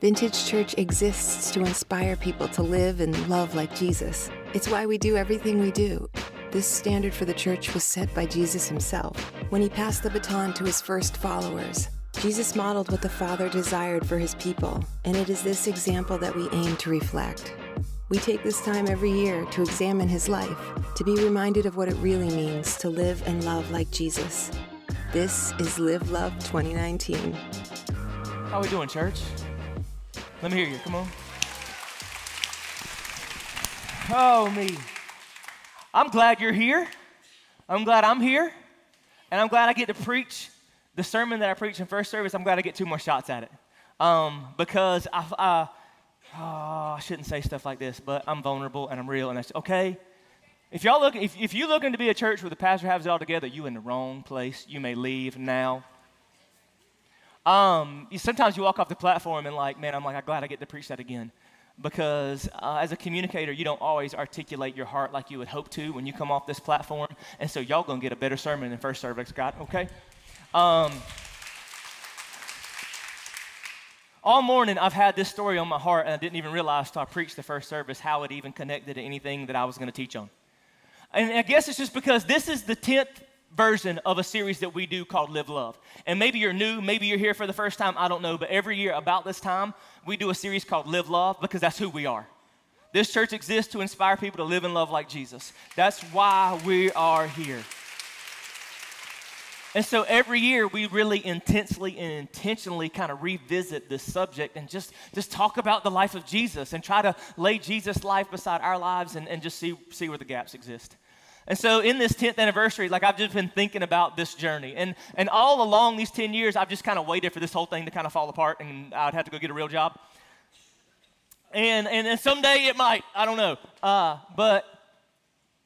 Vintage Church exists to inspire people to live and love like Jesus. It's why we do everything we do. This standard for the church was set by Jesus himself when he passed the baton to his first followers. Jesus modeled what the Father desired for his people, and it is this example that we aim to reflect. We take this time every year to examine his life, to be reminded of what it really means to live and love like Jesus. This is Live Love 2019. How are we doing, church? Let me hear you. Come on. Oh, me. I'm glad you're here. I'm glad I'm here. And I'm glad I get to preach the sermon that I preached in first service. I'm glad I get two more shots at it. Um, because I, oh, I shouldn't say stuff like this, but I'm vulnerable and I'm real, and that's okay. If y'all look, if, if you're looking to be a church where the pastor has it all together, you in the wrong place. You may leave now. Um, sometimes you walk off the platform and like, man, I'm like, I'm glad I get to preach that again. Because uh, as a communicator, you don't always articulate your heart like you would hope to when you come off this platform. And so y'all gonna get a better sermon than first service got, okay? Um, all morning I've had this story on my heart and I didn't even realize until I preached the first service how it even connected to anything that I was gonna teach on. And I guess it's just because this is the 10th version of a series that we do called Live Love. And maybe you're new, maybe you're here for the first time, I don't know, but every year about this time, we do a series called Live Love because that's who we are. This church exists to inspire people to live and love like Jesus. That's why we are here. And so every year we really intensely and intentionally kind of revisit this subject and just, just talk about the life of Jesus and try to lay Jesus' life beside our lives and, and just see, see where the gaps exist. And so in this 10th anniversary, like I've just been thinking about this journey. And, and all along these 10 years, I've just kind of waited for this whole thing to kind of fall apart and I'd have to go get a real job. And, and, and someday it might, I don't know. Uh, but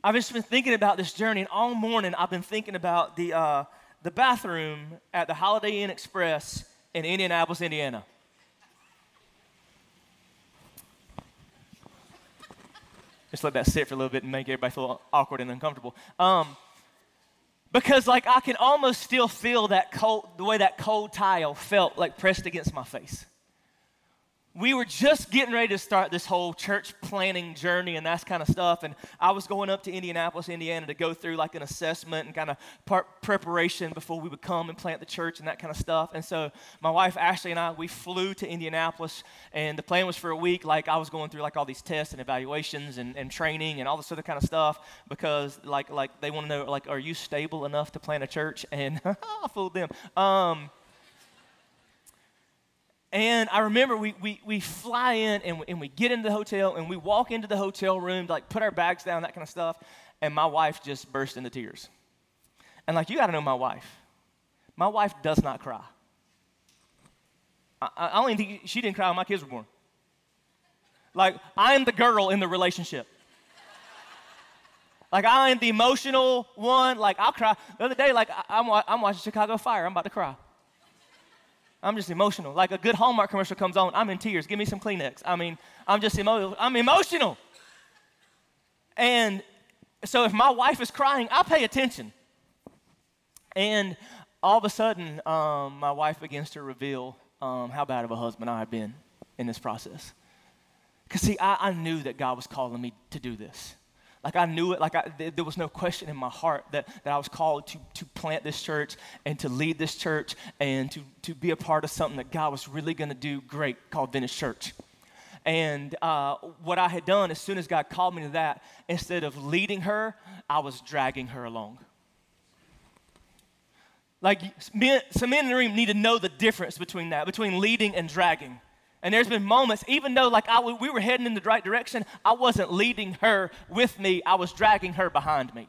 I've just been thinking about this journey. And all morning, I've been thinking about the, uh, the bathroom at the Holiday Inn Express in Indianapolis, Indiana. Just let that sit for a little bit and make everybody feel awkward and uncomfortable. Um, because like I can almost still feel that cold, the way that cold tile felt like pressed against my face we were just getting ready to start this whole church planting journey and that kind of stuff. And I was going up to Indianapolis, Indiana to go through like an assessment and kind of part preparation before we would come and plant the church and that kind of stuff. And so my wife Ashley and I, we flew to Indianapolis and the plan was for a week. Like I was going through like all these tests and evaluations and, and training and all this other kind of stuff because like, like they want to know like, are you stable enough to plant a church? And I fooled them. Um, and I remember we, we, we fly in and we, and we get into the hotel and we walk into the hotel room to like put our bags down, that kind of stuff. And my wife just burst into tears. And like, you got to know my wife. My wife does not cry. I, I only think she didn't cry when my kids were born. Like, I am the girl in the relationship. Like, I am the emotional one. Like, I'll cry. The other day, like, I'm, I'm watching Chicago Fire. I'm about to cry. I'm just emotional. Like a good Hallmark commercial comes on, I'm in tears. Give me some Kleenex. I mean, I'm just emotional. I'm emotional. And so if my wife is crying, I pay attention. And all of a sudden, um, my wife begins to reveal um, how bad of a husband I have been in this process. Because, see, I, I knew that God was calling me to do this. Like I knew it, like I, th- there was no question in my heart that, that I was called to, to plant this church and to lead this church and to, to be a part of something that God was really going to do great called Vintage Church. And uh, what I had done, as soon as God called me to that, instead of leading her, I was dragging her along. Like, men, some men in the room need to know the difference between that, between leading and dragging. And there's been moments, even though like I, we were heading in the right direction, I wasn't leading her with me. I was dragging her behind me.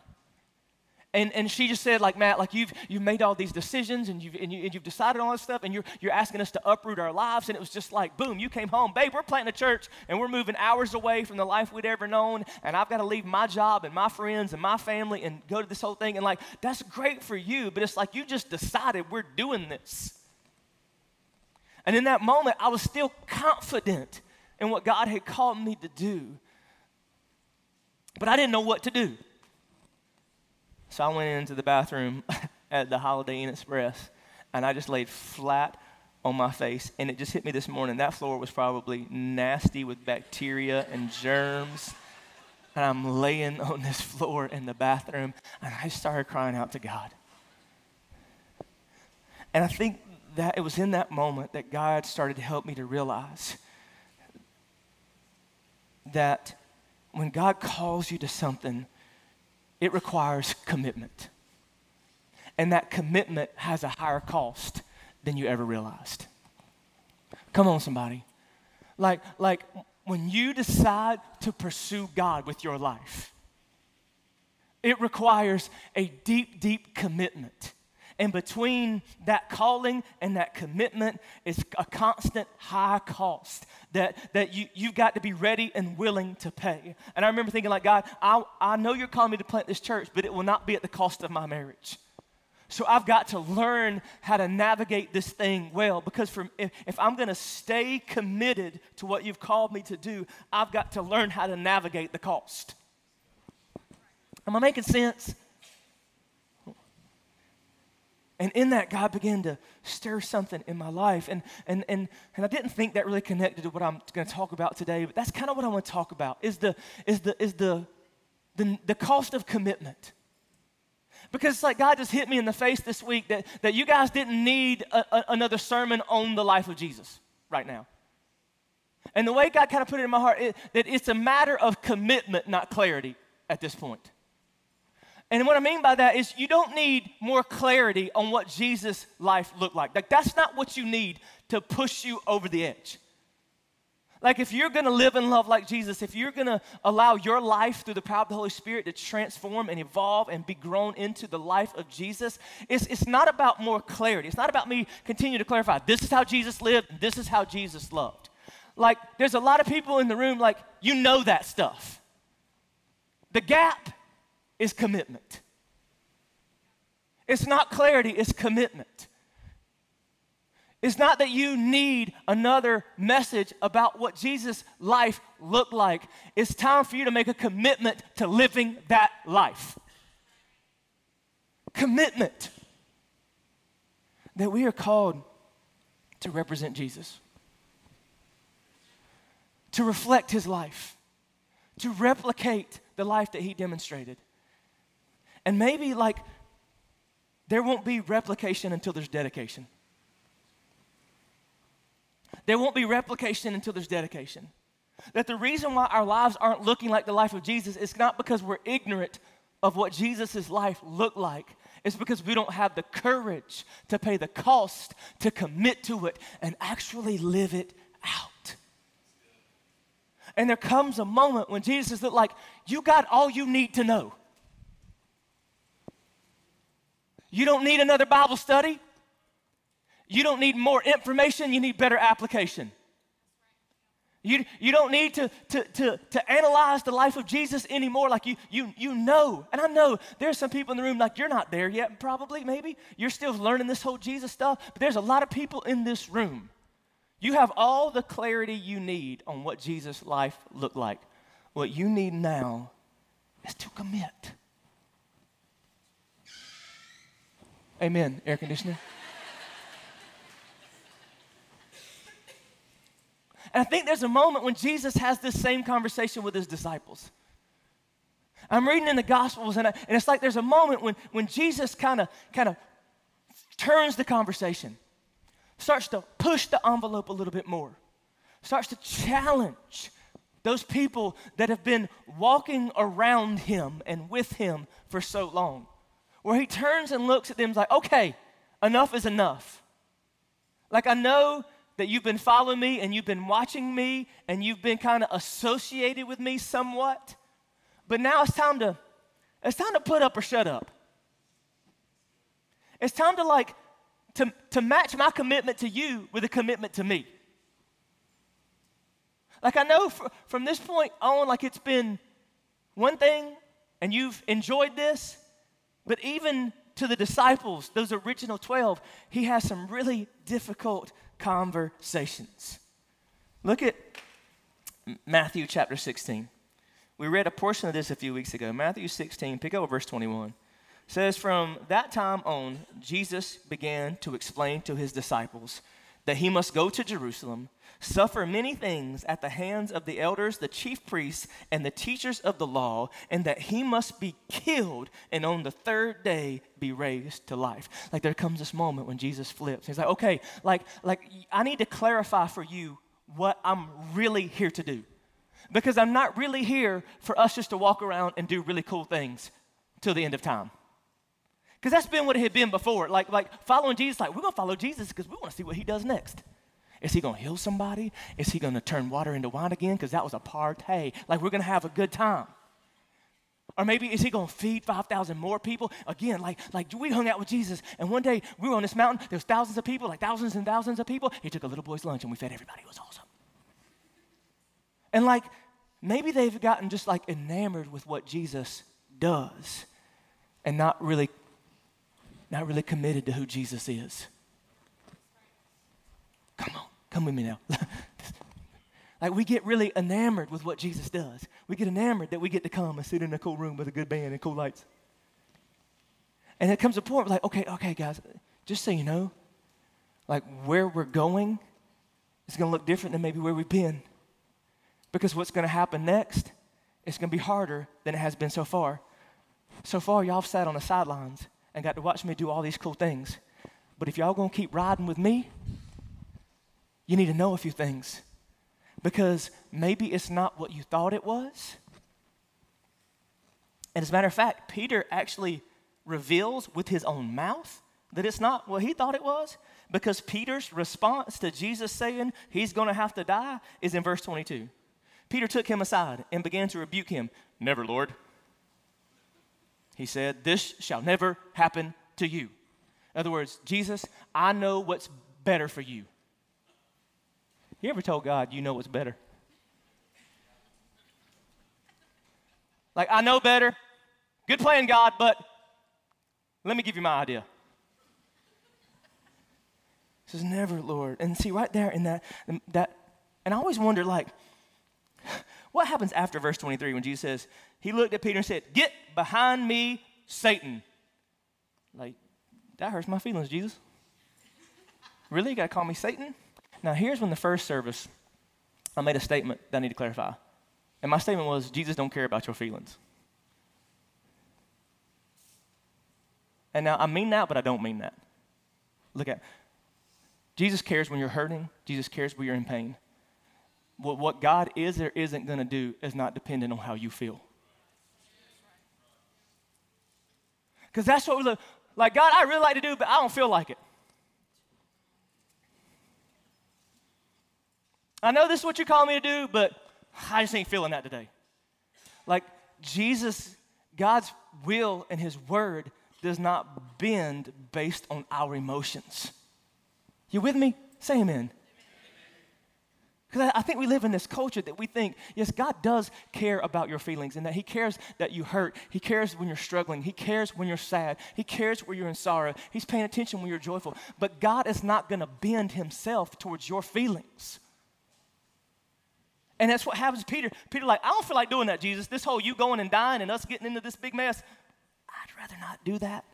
And, and she just said, like, Matt, like you've, you've made all these decisions and you've, and, you, and you've decided all this stuff and you're, you're asking us to uproot our lives. And it was just like, boom, you came home. Babe, we're planting a church and we're moving hours away from the life we'd ever known. And I've got to leave my job and my friends and my family and go to this whole thing. And like, that's great for you, but it's like you just decided we're doing this. And in that moment, I was still confident in what God had called me to do. But I didn't know what to do. So I went into the bathroom at the Holiday Inn Express and I just laid flat on my face. And it just hit me this morning. That floor was probably nasty with bacteria and germs. And I'm laying on this floor in the bathroom, and I started crying out to God. And I think that it was in that moment that God started to help me to realize that when God calls you to something, it requires commitment. And that commitment has a higher cost than you ever realized. Come on, somebody. Like, like when you decide to pursue God with your life, it requires a deep, deep commitment. And between that calling and that commitment is a constant high cost that, that you, you've got to be ready and willing to pay. And I remember thinking, like, God, I, I know you're calling me to plant this church, but it will not be at the cost of my marriage. So I've got to learn how to navigate this thing well because from, if, if I'm going to stay committed to what you've called me to do, I've got to learn how to navigate the cost. Am I making sense? And in that, God began to stir something in my life. And, and, and, and I didn't think that really connected to what I'm going to talk about today, but that's kind of what I want to talk about is the, is the, is the, the, the cost of commitment. Because it's like God just hit me in the face this week that, that you guys didn't need a, a, another sermon on the life of Jesus right now. And the way God kind of put it in my heart, is that it's a matter of commitment, not clarity at this point. And what I mean by that is you don't need more clarity on what Jesus' life looked like. Like that's not what you need to push you over the edge. Like, if you're gonna live and love like Jesus, if you're gonna allow your life through the power of the Holy Spirit to transform and evolve and be grown into the life of Jesus, it's, it's not about more clarity. It's not about me continue to clarify this is how Jesus lived, this is how Jesus loved. Like, there's a lot of people in the room, like, you know that stuff. The gap is commitment. It's not clarity, it's commitment. It's not that you need another message about what Jesus' life looked like. It's time for you to make a commitment to living that life. Commitment. That we are called to represent Jesus, to reflect his life, to replicate the life that he demonstrated. And maybe, like, there won't be replication until there's dedication. There won't be replication until there's dedication. That the reason why our lives aren't looking like the life of Jesus is not because we're ignorant of what Jesus' life looked like. It's because we don't have the courage to pay the cost, to commit to it, and actually live it out. And there comes a moment when Jesus is like, You got all you need to know. You don't need another Bible study. You don't need more information, you need better application. You, you don't need to, to, to, to analyze the life of Jesus anymore like you, you, you know. And I know there's some people in the room like you're not there yet, probably, maybe. You're still learning this whole Jesus stuff. But there's a lot of people in this room. You have all the clarity you need on what Jesus' life looked like. What you need now is to commit. Amen. Air conditioner. And I think there's a moment when Jesus has this same conversation with his disciples. I'm reading in the Gospels, and, I, and it's like there's a moment when, when Jesus kind of kind of turns the conversation, starts to push the envelope a little bit more, starts to challenge those people that have been walking around him and with him for so long. Where he turns and looks at them like, okay, enough is enough. Like, I know that you've been following me and you've been watching me and you've been kind of associated with me somewhat. But now it's time to it's time to put up or shut up. It's time to like to, to match my commitment to you with a commitment to me. Like I know for, from this point on, like it's been one thing and you've enjoyed this, but even to the disciples, those original 12, he has some really difficult conversations. Look at Matthew chapter 16. We read a portion of this a few weeks ago. Matthew 16, pick up verse 21. It says, From that time on, Jesus began to explain to his disciples that he must go to Jerusalem, suffer many things at the hands of the elders, the chief priests, and the teachers of the law, and that he must be killed and on the third day be raised to life. Like there comes this moment when Jesus flips. He's like, okay, like, like I need to clarify for you what I'm really here to do. Because I'm not really here for us just to walk around and do really cool things till the end of time. Because that's been what it had been before. Like, like following Jesus, like, we're to follow Jesus because we want to see what he does next. Is he going to heal somebody? Is he going to turn water into wine again? Because that was a party. Like, we're going to have a good time. Or maybe is he going to feed 5,000 more people? Again, like, like we hung out with Jesus, and one day we were on this mountain. There was thousands of people, like thousands and thousands of people. He took a little boy's lunch, and we fed everybody. It was awesome. And like, maybe they've gotten just like enamored with what Jesus does and not really not really committed to who Jesus is. Come on, come with me now. like we get really enamored with what Jesus does. We get enamored that we get to come and sit in a cool room with a good band and cool lights. And it comes a point like, okay, okay, guys, just so you know, like where we're going is going to look different than maybe where we've been. Because what's going to happen next is going to be harder than it has been so far. So far, y'all have sat on the sidelines and got to watch me do all these cool things. But if y'all gonna keep riding with me, you need to know a few things. Because maybe it's not what you thought it was. And as a matter of fact, Peter actually reveals with his own mouth that it's not what he thought it was. Because Peter's response to Jesus saying he's gonna have to die is in verse 22. Peter took him aside and began to rebuke him. Never, Lord. He said, This shall never happen to you. In other words, Jesus, I know what's better for you. You ever told God you know what's better? Like, I know better. Good plan, God, but let me give you my idea. He says, Never, Lord. And see, right there in that, that and I always wonder, like, what happens after verse 23 when Jesus says, He looked at Peter and said, Get behind me, Satan. Like, that hurts my feelings, Jesus. really? You got to call me Satan? Now, here's when the first service, I made a statement that I need to clarify. And my statement was Jesus don't care about your feelings. And now I mean that, but I don't mean that. Look at Jesus cares when you're hurting, Jesus cares when you're in pain what, what God is or isn't going to do is not dependent on how you feel. Because that's what we look like. God, I really like to do, but I don't feel like it. I know this is what you call me to do, but I just ain't feeling that today. Like Jesus, God's will and His word does not bend based on our emotions. You with me? Say amen. Because I think we live in this culture that we think, yes, God does care about your feelings and that He cares that you hurt. He cares when you're struggling. He cares when you're sad. He cares when you're in sorrow. He's paying attention when you're joyful. But God is not going to bend Himself towards your feelings. And that's what happens Peter. Peter, like, I don't feel like doing that, Jesus. This whole you going and dying and us getting into this big mess, I'd rather not do that.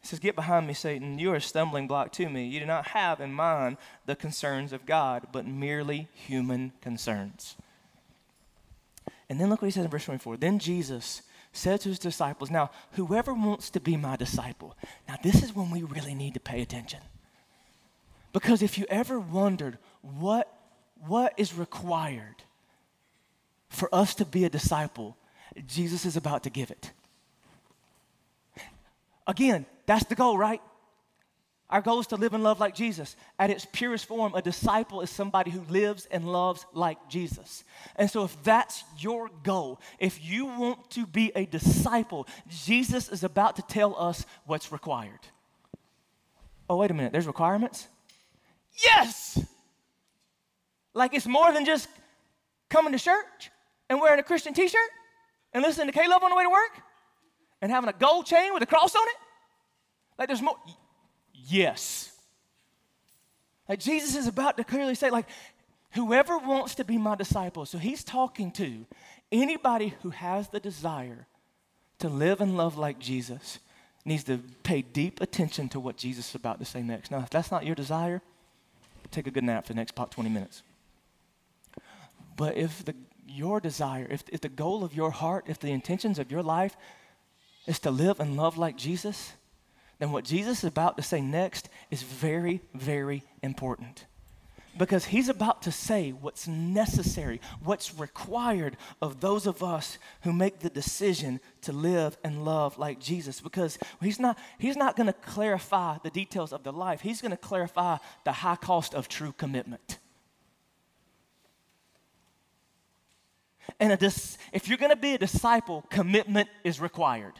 He says, Get behind me, Satan. You are a stumbling block to me. You do not have in mind the concerns of God, but merely human concerns. And then look what he says in verse 24. Then Jesus said to his disciples, Now, whoever wants to be my disciple, now this is when we really need to pay attention. Because if you ever wondered what, what is required for us to be a disciple, Jesus is about to give it. Again, that's the goal, right? Our goal is to live and love like Jesus. At its purest form, a disciple is somebody who lives and loves like Jesus. And so, if that's your goal, if you want to be a disciple, Jesus is about to tell us what's required. Oh, wait a minute, there's requirements? Yes! Like it's more than just coming to church and wearing a Christian t shirt and listening to Love on the way to work and having a gold chain with a cross on it? Like there's more. Yes. Like Jesus is about to clearly say, like, whoever wants to be my disciple. So he's talking to anybody who has the desire to live and love like Jesus. needs to pay deep attention to what Jesus is about to say next. Now, if that's not your desire, take a good nap for the next 20 minutes. But if the, your desire, if, if the goal of your heart, if the intentions of your life is to live and love like Jesus, then what Jesus is about to say next is very, very important because he's about to say what's necessary, what's required of those of us who make the decision to live and love like Jesus. Because he's not, he's not going to clarify the details of the life, he's going to clarify the high cost of true commitment. And a dis- if you're going to be a disciple, commitment is required.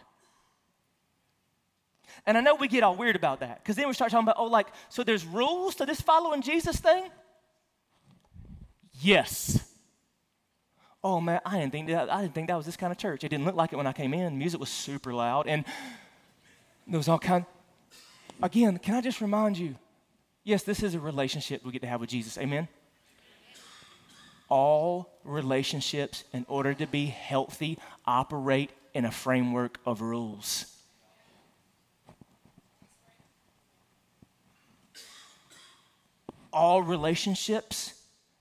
And I know we get all weird about that because then we start talking about, oh, like, so there's rules to this following Jesus thing? Yes. Oh man, I didn't think that I didn't think that was this kind of church. It didn't look like it when I came in. Music was super loud and there was all kind Again, can I just remind you? Yes, this is a relationship we get to have with Jesus. Amen. All relationships, in order to be healthy, operate in a framework of rules. All relationships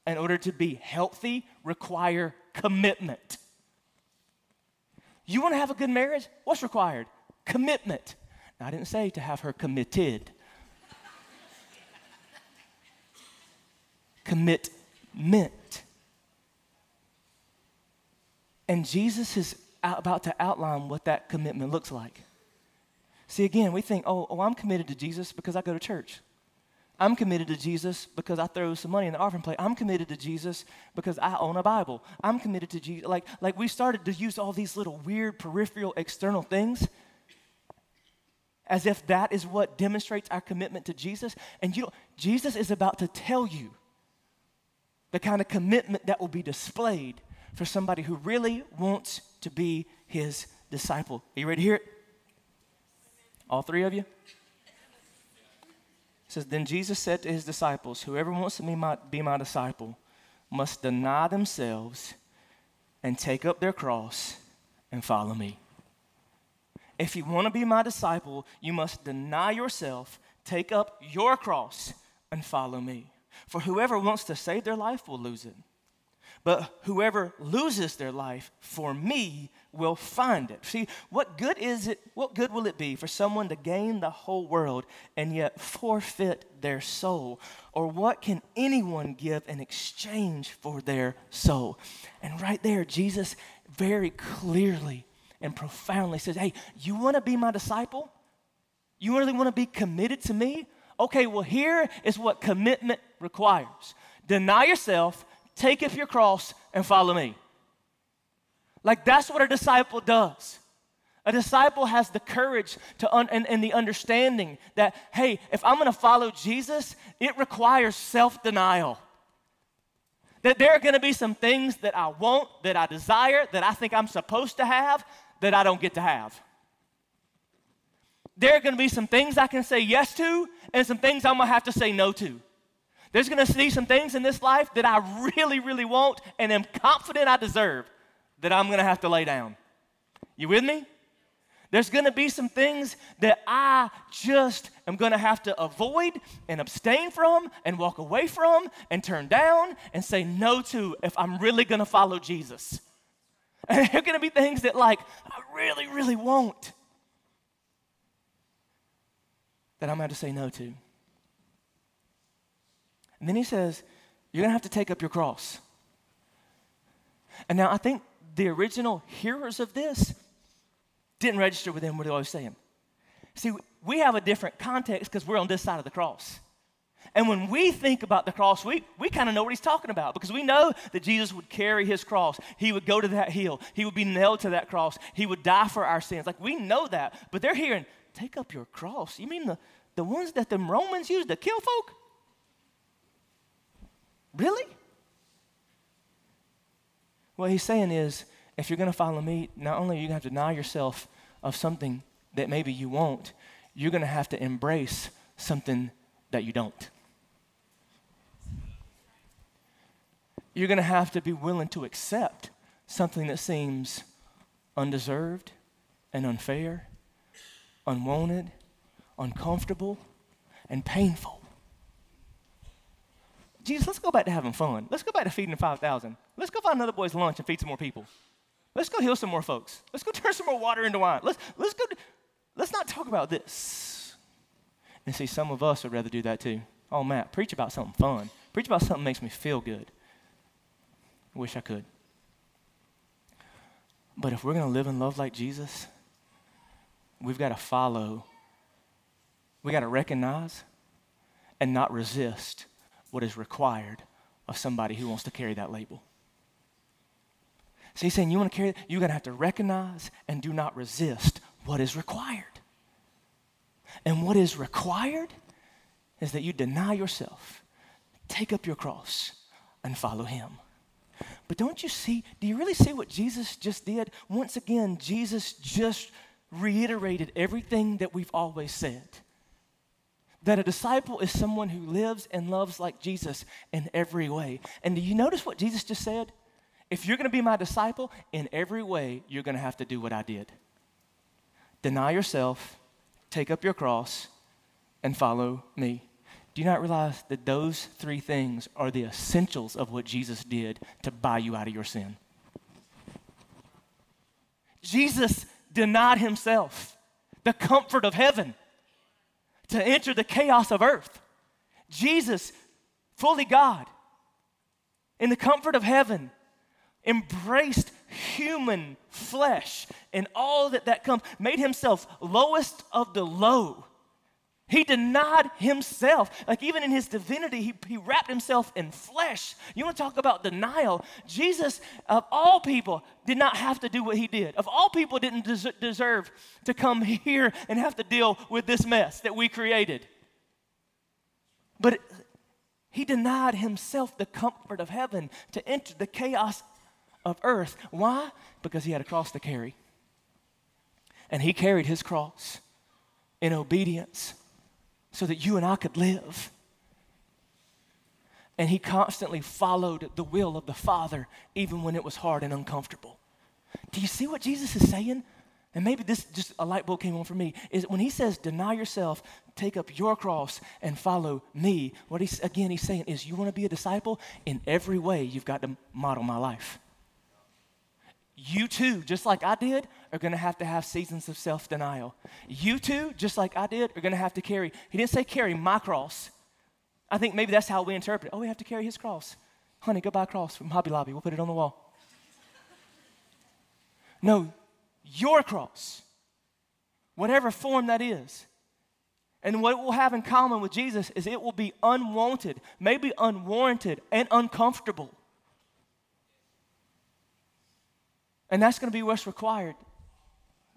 in order to be healthy, require commitment. You want to have a good marriage? What's required? Commitment. Now, I didn't say to have her committed. Commitment. And Jesus is about to outline what that commitment looks like. See, again, we think, oh, oh, I'm committed to Jesus because I go to church. I'm committed to Jesus because I throw some money in the offering plate. I'm committed to Jesus because I own a Bible. I'm committed to Jesus. Like, like we started to use all these little weird peripheral external things as if that is what demonstrates our commitment to Jesus. And you know, Jesus is about to tell you the kind of commitment that will be displayed for somebody who really wants to be his disciple. Are you ready to hear it? All three of you? says, Then Jesus said to his disciples, Whoever wants to be my, be my disciple must deny themselves and take up their cross and follow me. If you want to be my disciple, you must deny yourself, take up your cross, and follow me. For whoever wants to save their life will lose it. But whoever loses their life for me will find it. See, what good is it? What good will it be for someone to gain the whole world and yet forfeit their soul? Or what can anyone give in exchange for their soul? And right there, Jesus very clearly and profoundly says, Hey, you want to be my disciple? You really want to be committed to me? Okay, well, here is what commitment requires deny yourself, take up your cross, and follow me. Like that's what a disciple does. A disciple has the courage to un- and, and the understanding that, hey, if I'm gonna follow Jesus, it requires self denial. That there are gonna be some things that I want, that I desire, that I think I'm supposed to have, that I don't get to have. There are gonna be some things I can say yes to, and some things I'm gonna have to say no to. There's gonna be some things in this life that I really, really want and am confident I deserve that I'm gonna have to lay down. You with me? There's gonna be some things that I just am gonna have to avoid and abstain from and walk away from and turn down and say no to if I'm really gonna follow Jesus. And there are gonna be things that, like, I really, really want that I'm have to say no to. And then he says, You're gonna have to take up your cross. And now I think the original hearers of this didn't register with them what I was saying. See, we have a different context because we're on this side of the cross. And when we think about the cross, we, we kind of know what he's talking about because we know that Jesus would carry his cross. He would go to that hill. He would be nailed to that cross. He would die for our sins. Like we know that. But they're hearing, take up your cross. You mean the, the ones that the Romans used to kill folk? Really? What he's saying is, if you're going to follow me, not only are you going to have to deny yourself of something that maybe you won't, you're going to have to embrace something that you don't. You're going to have to be willing to accept something that seems undeserved and unfair unwanted, uncomfortable, and painful. Jesus, let's go back to having fun. Let's go back to feeding the 5,000. Let's go find another boy's lunch and feed some more people. Let's go heal some more folks. Let's go turn some more water into wine. Let's, let's go, let's not talk about this. And see, some of us would rather do that too. Oh, Matt, preach about something fun. Preach about something that makes me feel good. Wish I could. But if we're going to live and love like Jesus, we've got to follow. We got to recognize and not resist what is required of somebody who wants to carry that label. So he's saying you want to carry it, you're going to have to recognize and do not resist what is required. And what is required is that you deny yourself, take up your cross, and follow him. But don't you see, do you really see what Jesus just did? Once again, Jesus just reiterated everything that we've always said. That a disciple is someone who lives and loves like Jesus in every way. And do you notice what Jesus just said? If you're going to be my disciple, in every way, you're going to have to do what I did deny yourself, take up your cross, and follow me. Do you not realize that those three things are the essentials of what Jesus did to buy you out of your sin? Jesus denied himself the comfort of heaven to enter the chaos of earth. Jesus, fully God, in the comfort of heaven, embraced human flesh and all that that comes, made himself lowest of the low. He denied himself. Like even in his divinity, he, he wrapped himself in flesh. You want to talk about denial? Jesus, of all people, did not have to do what he did. Of all people, didn't des- deserve to come here and have to deal with this mess that we created. But he denied himself the comfort of heaven to enter the chaos of earth. Why? Because he had a cross to carry. And he carried his cross in obedience so that you and I could live. And he constantly followed the will of the Father, even when it was hard and uncomfortable. Do you see what Jesus is saying? And maybe this just a light bulb came on for me is when he says, deny yourself, take up your cross, and follow me. What he's again he's saying is, you want to be a disciple? In every way, you've got to model my life you too, just like I did, are going to have to have seasons of self denial. You too, just like I did, are going to have to carry. He didn't say carry my cross. I think maybe that's how we interpret it. Oh, we have to carry his cross. Honey, go buy a cross from Hobby Lobby. We'll put it on the wall. No, your cross, whatever form that is. And what we'll have in common with Jesus is it will be unwanted, maybe unwarranted, and uncomfortable. And that's going to be what's required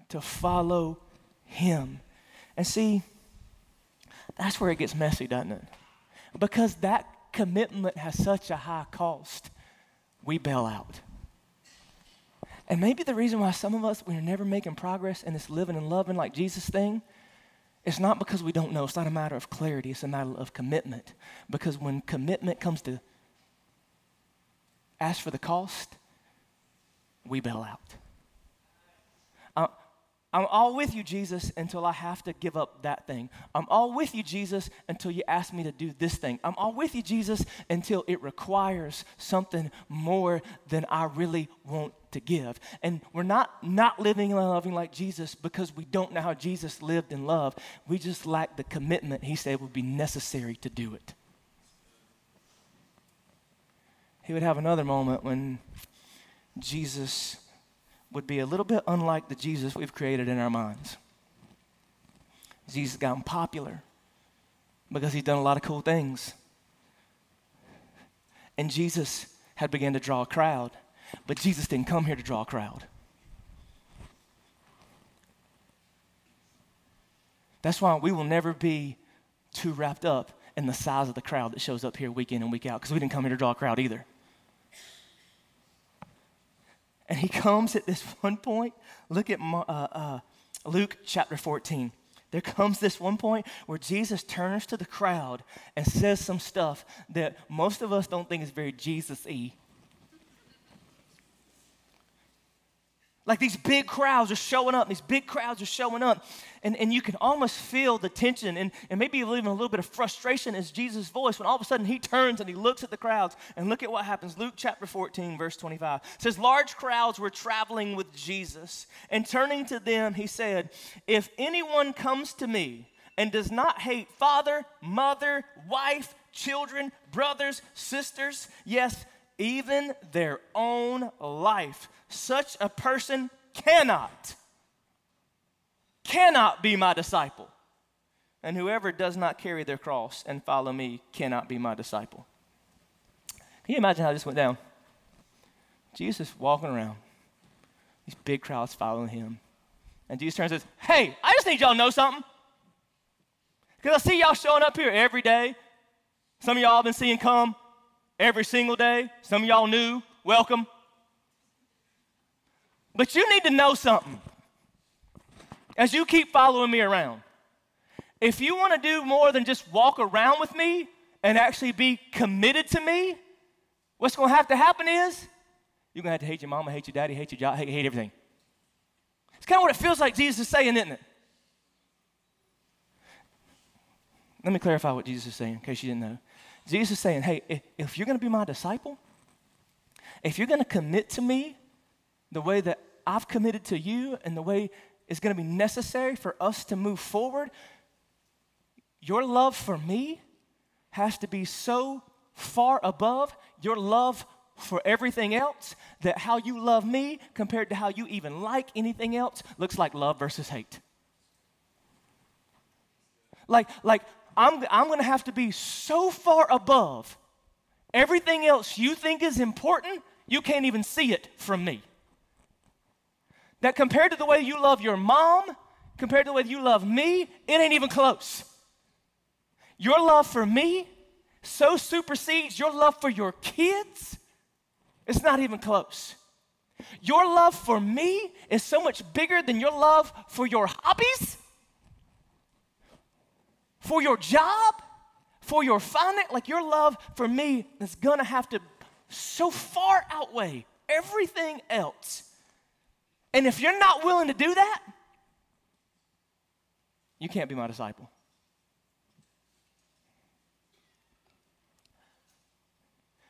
to follow Him. And see, that's where it gets messy, doesn't it? Because that commitment has such a high cost, we bail out. And maybe the reason why some of us, we're never making progress in this living and loving like Jesus thing, it's not because we don't know. It's not a matter of clarity, it's a matter of commitment. Because when commitment comes to ask for the cost, we bail out. I'm all with you, Jesus, until I have to give up that thing. I'm all with you, Jesus, until you ask me to do this thing. I'm all with you, Jesus, until it requires something more than I really want to give. And we're not not living and loving like Jesus because we don't know how Jesus lived and loved. We just lack the commitment he said would be necessary to do it. He would have another moment when Jesus would be a little bit unlike the Jesus we've created in our minds. Jesus has gotten popular because he's done a lot of cool things. And Jesus had begun to draw a crowd, but Jesus didn't come here to draw a crowd. That's why we will never be too wrapped up in the size of the crowd that shows up here week in and week out, because we didn't come here to draw a crowd either. And he comes at this one point. Look at uh, uh, Luke chapter 14. There comes this one point where Jesus turns to the crowd and says some stuff that most of us don't think is very Jesus y. Like these big crowds are showing up, these big crowds are showing up, and, and you can almost feel the tension and, and maybe even a little bit of frustration as Jesus' voice when all of a sudden he turns and he looks at the crowds. And look at what happens. Luke chapter 14, verse 25 says, Large crowds were traveling with Jesus, and turning to them, he said, If anyone comes to me and does not hate father, mother, wife, children, brothers, sisters, yes, even their own life. Such a person cannot, cannot be my disciple. And whoever does not carry their cross and follow me cannot be my disciple. Can you imagine how this went down? Jesus walking around, these big crowds following him. And Jesus turns and says, Hey, I just need y'all to know something. Because I see y'all showing up here every day. Some of y'all have been seeing come every single day. Some of y'all new, welcome. But you need to know something. As you keep following me around, if you want to do more than just walk around with me and actually be committed to me, what's going to have to happen is you're going to have to hate your mama, hate your daddy, hate your job, hate, hate everything. It's kind of what it feels like Jesus is saying, isn't it? Let me clarify what Jesus is saying in case you didn't know. Jesus is saying, hey, if you're going to be my disciple, if you're going to commit to me the way that I've committed to you and the way it's going to be necessary for us to move forward, your love for me has to be so far above your love for everything else that how you love me compared to how you even like anything else looks like love versus hate. Like, like I'm, I'm going to have to be so far above everything else you think is important, you can't even see it from me. That compared to the way you love your mom, compared to the way you love me, it ain't even close. Your love for me so supersedes your love for your kids, it's not even close. Your love for me is so much bigger than your love for your hobbies for your job, for your finance, like your love for me is gonna have to so far outweigh everything else. And if you're not willing to do that, you can't be my disciple.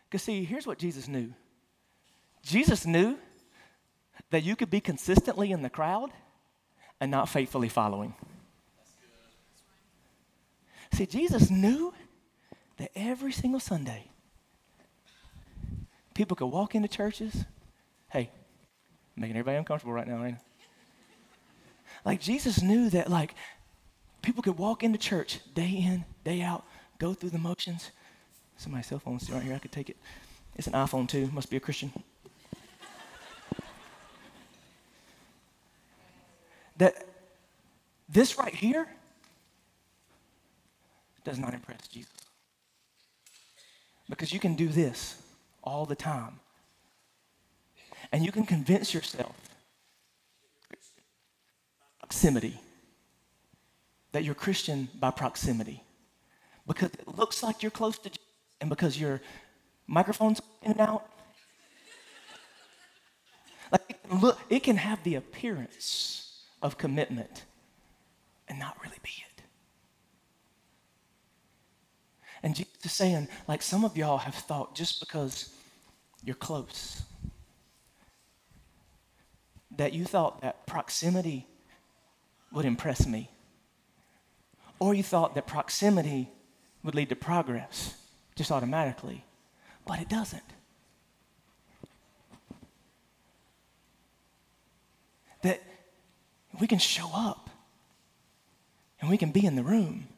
Because, see, here's what Jesus knew Jesus knew that you could be consistently in the crowd and not faithfully following. See, Jesus knew that every single Sunday, people could walk into churches. Hey, making everybody uncomfortable right now, ain't Like Jesus knew that like people could walk into church day in, day out, go through the motions. Somebody's cell phone's right here, I could take it. It's an iPhone too, must be a Christian. that this right here does not impress Jesus. Because you can do this all the time. And you can convince yourself proximity that you're Christian by proximity. Because it looks like you're close to Jesus, and because your microphone's in and out. Like it can, look, it can have the appearance of commitment and not really be it. And Jesus is saying, like some of y'all have thought just because you're close, that you thought that proximity would impress me. Or you thought that proximity would lead to progress just automatically. But it doesn't. That we can show up and we can be in the room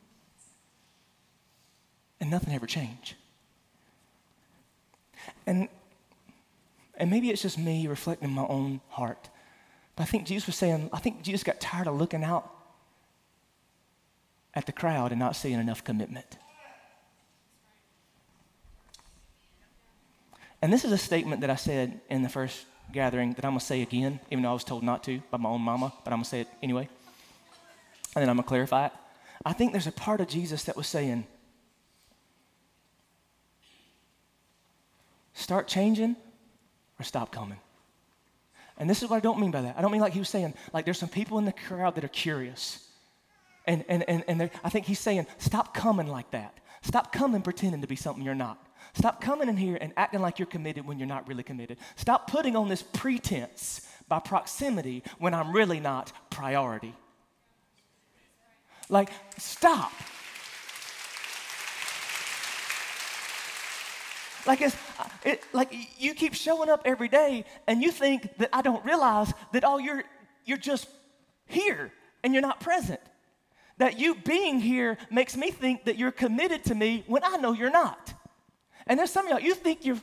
and nothing ever changed. And, and maybe it's just me reflecting my own heart. But I think Jesus was saying, I think Jesus got tired of looking out at the crowd and not seeing enough commitment. And this is a statement that I said in the first gathering that I'm going to say again, even though I was told not to by my own mama, but I'm going to say it anyway. And then I'm going to clarify it. I think there's a part of Jesus that was saying, Start changing or stop coming. And this is what I don't mean by that. I don't mean like he was saying, like there's some people in the crowd that are curious. And, and, and, and I think he's saying, stop coming like that. Stop coming pretending to be something you're not. Stop coming in here and acting like you're committed when you're not really committed. Stop putting on this pretense by proximity when I'm really not priority. Like, stop. Like it's it, like you keep showing up every day and you think that I don't realize that all you're you're just here and you're not present. That you being here makes me think that you're committed to me when I know you're not. And there's some of y'all, you think you're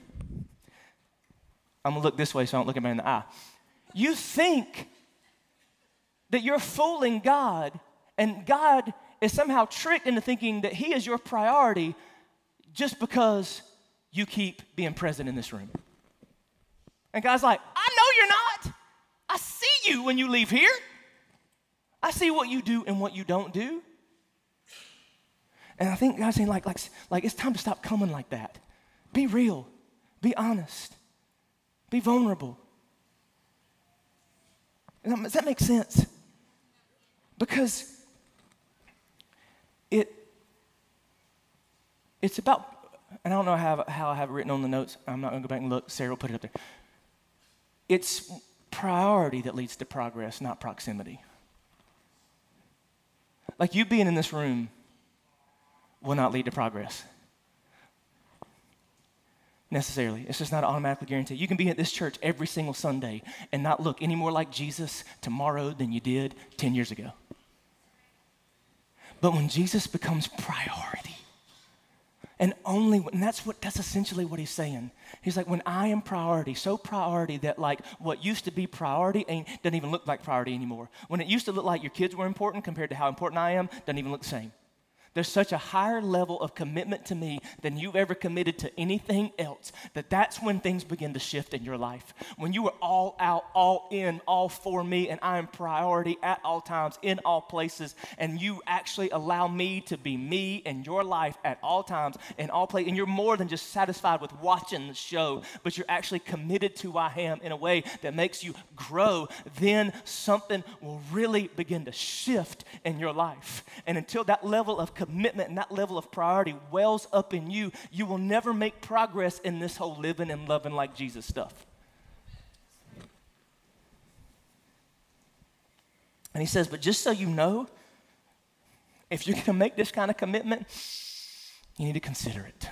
I'm gonna look this way so I don't look at me in the eye. You think that you're fooling God and God is somehow tricked into thinking that He is your priority just because you keep being present in this room. And God's like, I know you're not. I see you when you leave here. I see what you do and what you don't do. And I think God's saying, like, like, like it's time to stop coming like that. Be real. Be honest. Be vulnerable. Does that make sense? Because it, it's about and I don't know how, how I have it written on the notes. I'm not going to go back and look. Sarah will put it up there. It's priority that leads to progress, not proximity. Like you being in this room will not lead to progress necessarily. It's just not automatically guaranteed. You can be at this church every single Sunday and not look any more like Jesus tomorrow than you did 10 years ago. But when Jesus becomes priority, and only, and that's what, that's essentially what he's saying. He's like, when I am priority, so priority that like what used to be priority ain't, doesn't even look like priority anymore. When it used to look like your kids were important compared to how important I am, doesn't even look the same. There's such a higher level of commitment to me than you've ever committed to anything else that that's when things begin to shift in your life. When you are all out, all in, all for me, and I am priority at all times, in all places, and you actually allow me to be me in your life at all times, in all places, and you're more than just satisfied with watching the show, but you're actually committed to who I am in a way that makes you grow, then something will really begin to shift in your life. And until that level of commitment commitment and that level of priority wells up in you, you will never make progress in this whole living and loving like Jesus stuff. And he says, but just so you know, if you're going to make this kind of commitment, you need to consider it.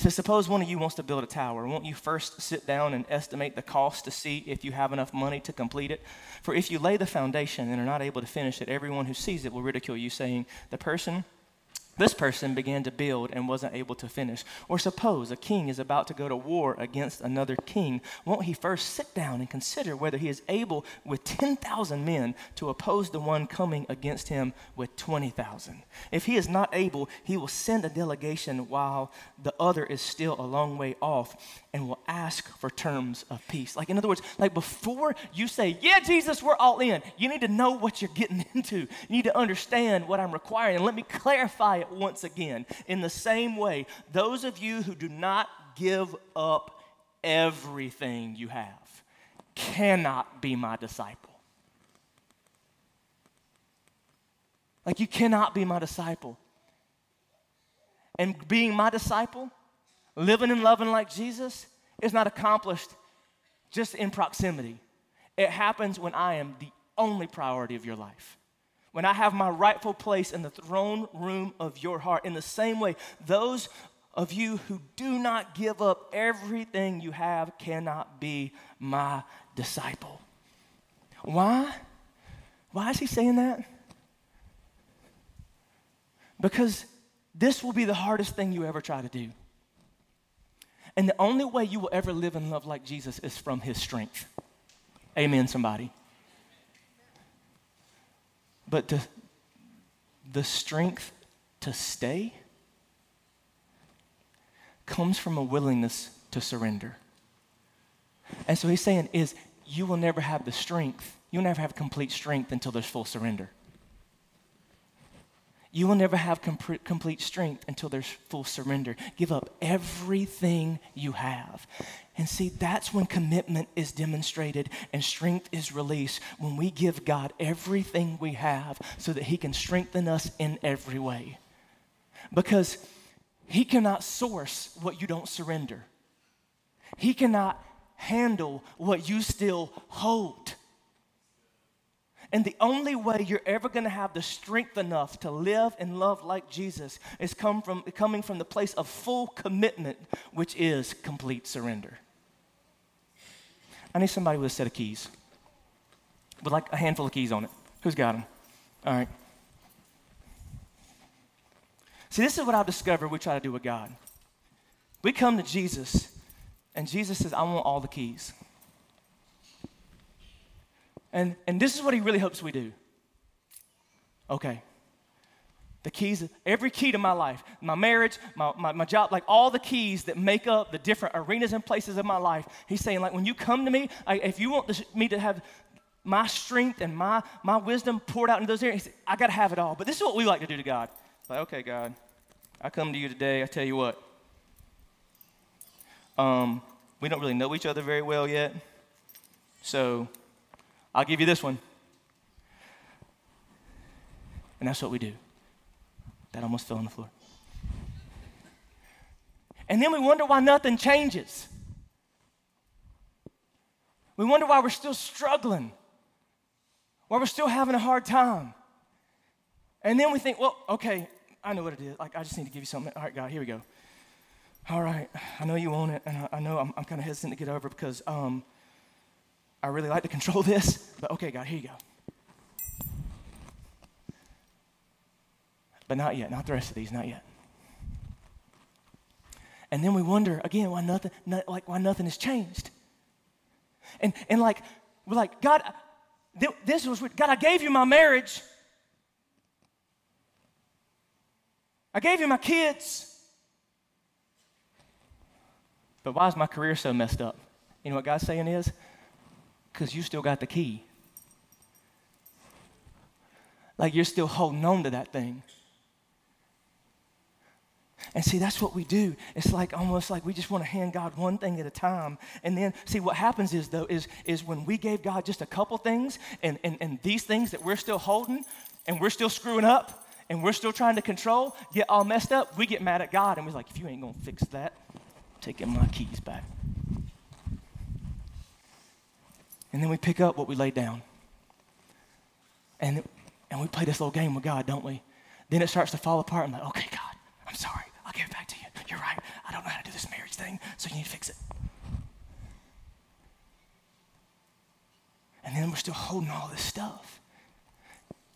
Says, Suppose one of you wants to build a tower. Won't you first sit down and estimate the cost to see if you have enough money to complete it? For if you lay the foundation and are not able to finish it, everyone who sees it will ridicule you, saying, The person this person began to build and wasn't able to finish. Or suppose a king is about to go to war against another king. Won't he first sit down and consider whether he is able with 10,000 men to oppose the one coming against him with 20,000? If he is not able, he will send a delegation while the other is still a long way off and will ask for terms of peace. Like, in other words, like before you say, Yeah, Jesus, we're all in, you need to know what you're getting into. You need to understand what I'm requiring. And let me clarify it once again. In the same way, those of you who do not give up everything you have cannot be my disciple. Like, you cannot be my disciple. And being my disciple, living and loving like Jesus, is not accomplished just in proximity. It happens when I am the only priority of your life. When I have my rightful place in the throne room of your heart. In the same way, those of you who do not give up everything you have cannot be my disciple. Why? Why is he saying that? Because this will be the hardest thing you ever try to do. And the only way you will ever live and love like Jesus is from his strength. Amen, somebody. But the, the strength to stay comes from a willingness to surrender. And so he's saying is you will never have the strength. You'll never have complete strength until there's full surrender. You will never have com- complete strength until there's full surrender. Give up everything you have. And see, that's when commitment is demonstrated and strength is released when we give God everything we have so that He can strengthen us in every way. Because He cannot source what you don't surrender, He cannot handle what you still hold. And the only way you're ever going to have the strength enough to live and love like Jesus is come from, coming from the place of full commitment, which is complete surrender. I need somebody with a set of keys, with like a handful of keys on it. Who's got them? All right. See, this is what I've discovered we try to do with God. We come to Jesus, and Jesus says, I want all the keys. And, and this is what he really hopes we do. Okay. The keys, every key to my life, my marriage, my, my, my, job, like all the keys that make up the different arenas and places of my life. He's saying, like, when you come to me, I, if you want this, me to have my strength and my, my wisdom poured out in those areas, said, I got to have it all. But this is what we like to do to God. Like, okay, God, I come to you today. I tell you what. Um, we don't really know each other very well yet. So I'll give you this one. And that's what we do. That almost fell on the floor. And then we wonder why nothing changes. We wonder why we're still struggling, why we're still having a hard time. And then we think, well, okay, I know what it is. Like, I just need to give you something. All right, God, here we go. All right, I know you want it, and I, I know I'm, I'm kind of hesitant to get over because um, I really like to control this, but okay, God, here you go. But not yet, not the rest of these, not yet. And then we wonder again why nothing, not, like why nothing has changed. And and like we're like God, this was God. I gave you my marriage. I gave you my kids. But why is my career so messed up? You know what God's saying is? Because you still got the key. Like you're still holding on to that thing. And see, that's what we do. It's like almost like we just want to hand God one thing at a time. And then, see, what happens is, though, is, is when we gave God just a couple things and, and, and these things that we're still holding and we're still screwing up and we're still trying to control get all messed up, we get mad at God and we're like, if you ain't going to fix that, I'm taking my keys back. And then we pick up what we laid down. And, and we play this little game with God, don't we? Then it starts to fall apart. I'm like, okay, God, I'm sorry. I'll give it back to you. You're right. I don't know how to do this marriage thing, so you need to fix it. And then we're still holding all this stuff.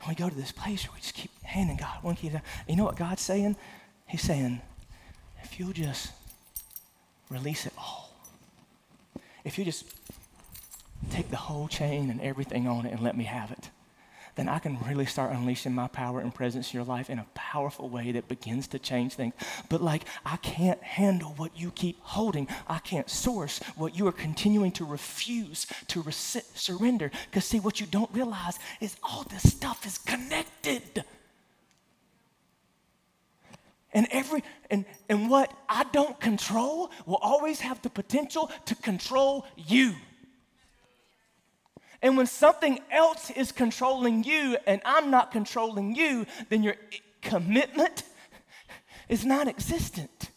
And we go to this place where we just keep handing God one key. You know what God's saying? He's saying, if you'll just release it all, if you just take the whole chain and everything on it and let me have it, then I can really start unleashing my power and presence in your life in a powerful way that begins to change things. But like, I can't handle what you keep holding. I can't source what you are continuing to refuse to surrender. Because, see, what you don't realize is all this stuff is connected. And every and, and what I don't control will always have the potential to control you. And when something else is controlling you and I'm not controlling you, then your commitment is non existent.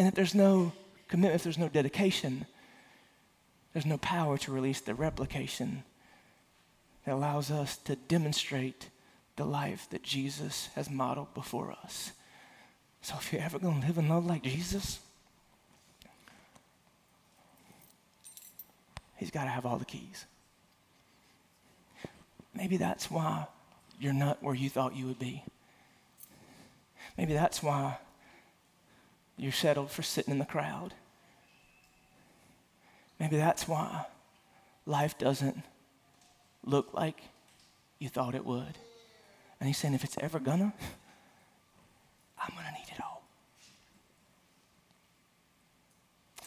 And if there's no commitment, if there's no dedication, there's no power to release the replication that allows us to demonstrate the life that Jesus has modeled before us. So if you're ever going to live and love like Jesus, he's got to have all the keys. Maybe that's why you're not where you thought you would be. Maybe that's why you're settled for sitting in the crowd. Maybe that's why life doesn't look like you thought it would. And he's saying, if it's ever gonna, I'm gonna need it all.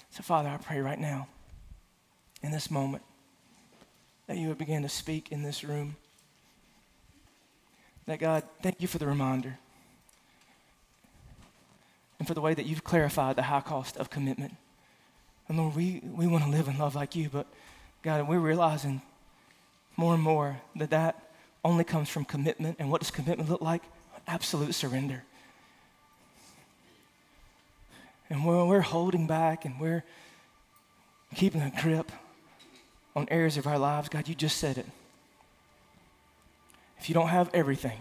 So, Father, I pray right now, in this moment, that you would begin to speak in this room. That God, thank you for the reminder and for the way that you've clarified the high cost of commitment. And Lord, we, we want to live and love like you, but God, we're realizing more and more that that only comes from commitment. And what does commitment look like? Absolute surrender. And when we're holding back and we're keeping a grip on areas of our lives, God, you just said it. If you don't have everything,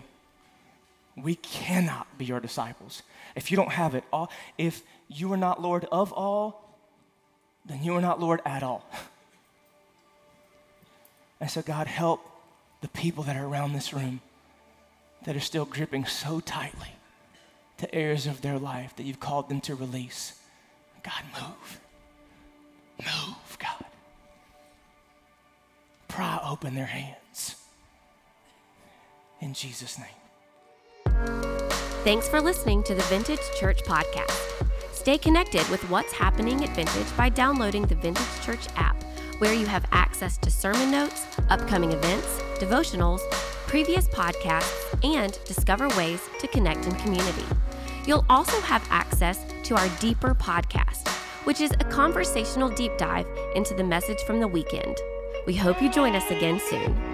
we cannot be your disciples. If you don't have it all, if you are not Lord of all, then you are not Lord at all. And so, God, help the people that are around this room that are still gripping so tightly to areas of their life that you've called them to release. God, move. Move, God. Pry open their hands. In Jesus' name. Thanks for listening to the Vintage Church Podcast. Stay connected with what's happening at Vintage by downloading the Vintage Church app, where you have access to sermon notes, upcoming events, devotionals, previous podcasts, and discover ways to connect in community. You'll also have access to our Deeper podcast, which is a conversational deep dive into the message from the weekend. We hope you join us again soon.